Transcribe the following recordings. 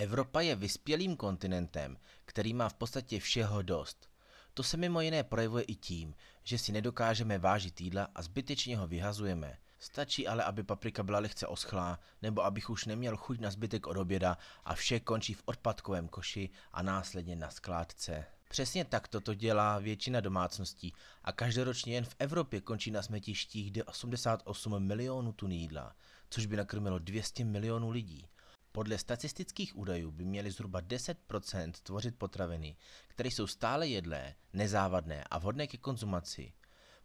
Evropa je vyspělým kontinentem, který má v podstatě všeho dost. To se mimo jiné projevuje i tím, že si nedokážeme vážit jídla a zbytečně ho vyhazujeme. Stačí ale, aby paprika byla lehce oschlá, nebo abych už neměl chuť na zbytek od oběda a vše končí v odpadkovém koši a následně na skládce. Přesně tak toto dělá většina domácností a každoročně jen v Evropě končí na smetištích 88 milionů tun jídla, což by nakrmilo 200 milionů lidí. Podle statistických údajů by měly zhruba 10% tvořit potraviny, které jsou stále jedlé, nezávadné a vhodné ke konzumaci.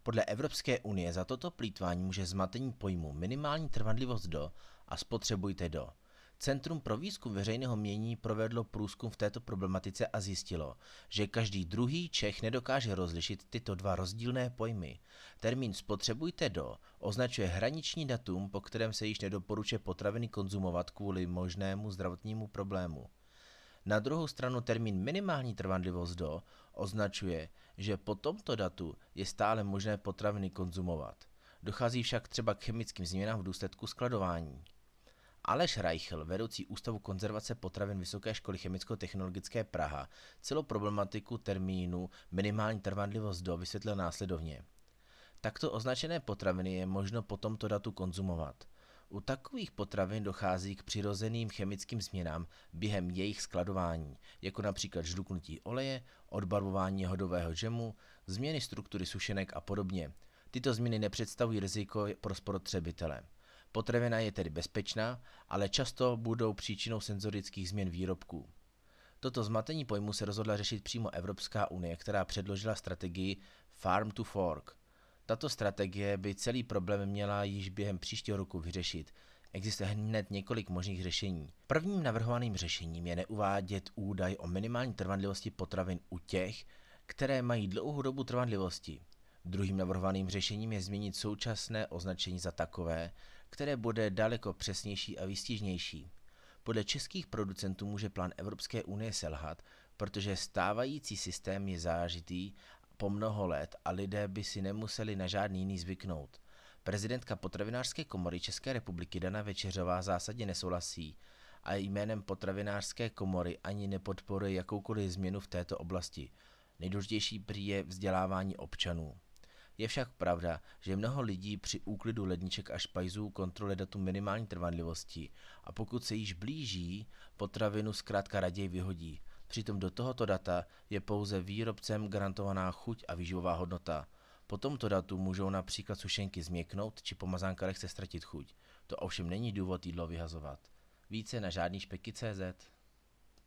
Podle Evropské unie za toto plítvání může zmatení pojmu minimální trvanlivost do a spotřebujte do. Centrum pro výzkum veřejného mění provedlo průzkum v této problematice a zjistilo, že každý druhý Čech nedokáže rozlišit tyto dva rozdílné pojmy. Termín spotřebujte do označuje hraniční datum, po kterém se již nedoporučuje potraviny konzumovat kvůli možnému zdravotnímu problému. Na druhou stranu termín minimální trvanlivost do označuje, že po tomto datu je stále možné potraviny konzumovat. Dochází však třeba k chemickým změnám v důsledku skladování. Aleš Reichl, vedoucí Ústavu konzervace potravin Vysoké školy chemicko-technologické Praha, celou problematiku termínu minimální trvanlivost do vysvětlil následovně. Takto označené potraviny je možno po tomto datu konzumovat. U takových potravin dochází k přirozeným chemickým změnám během jejich skladování, jako například žluknutí oleje, odbarvování hodového džemu, změny struktury sušenek a podobně. Tyto změny nepředstavují riziko pro spotřebitele. Potravina je tedy bezpečná, ale často budou příčinou senzorických změn výrobků. Toto zmatení pojmu se rozhodla řešit přímo Evropská unie, která předložila strategii Farm to Fork. Tato strategie by celý problém měla již během příštího roku vyřešit. Existuje hned několik možných řešení. Prvním navrhovaným řešením je neuvádět údaj o minimální trvanlivosti potravin u těch, které mají dlouhou dobu trvanlivosti. Druhým navrhovaným řešením je změnit současné označení za takové, které bude daleko přesnější a výstižnější. Podle českých producentů může plán Evropské unie selhat, protože stávající systém je zážitý po mnoho let a lidé by si nemuseli na žádný jiný zvyknout. Prezidentka potravinářské komory České republiky Dana Večeřová zásadně nesouhlasí a jménem potravinářské komory ani nepodporuje jakoukoliv změnu v této oblasti. Nejdůležitější prý je vzdělávání občanů. Je však pravda, že mnoho lidí při úklidu ledniček a špajzů kontroluje datum minimální trvanlivosti a pokud se již blíží, potravinu zkrátka raději vyhodí. Přitom do tohoto data je pouze výrobcem garantovaná chuť a výživová hodnota. Po tomto datu můžou například sušenky změknout či pomazánka lehce ztratit chuť. To ovšem není důvod jídlo vyhazovat. Více na žádný špeky.cz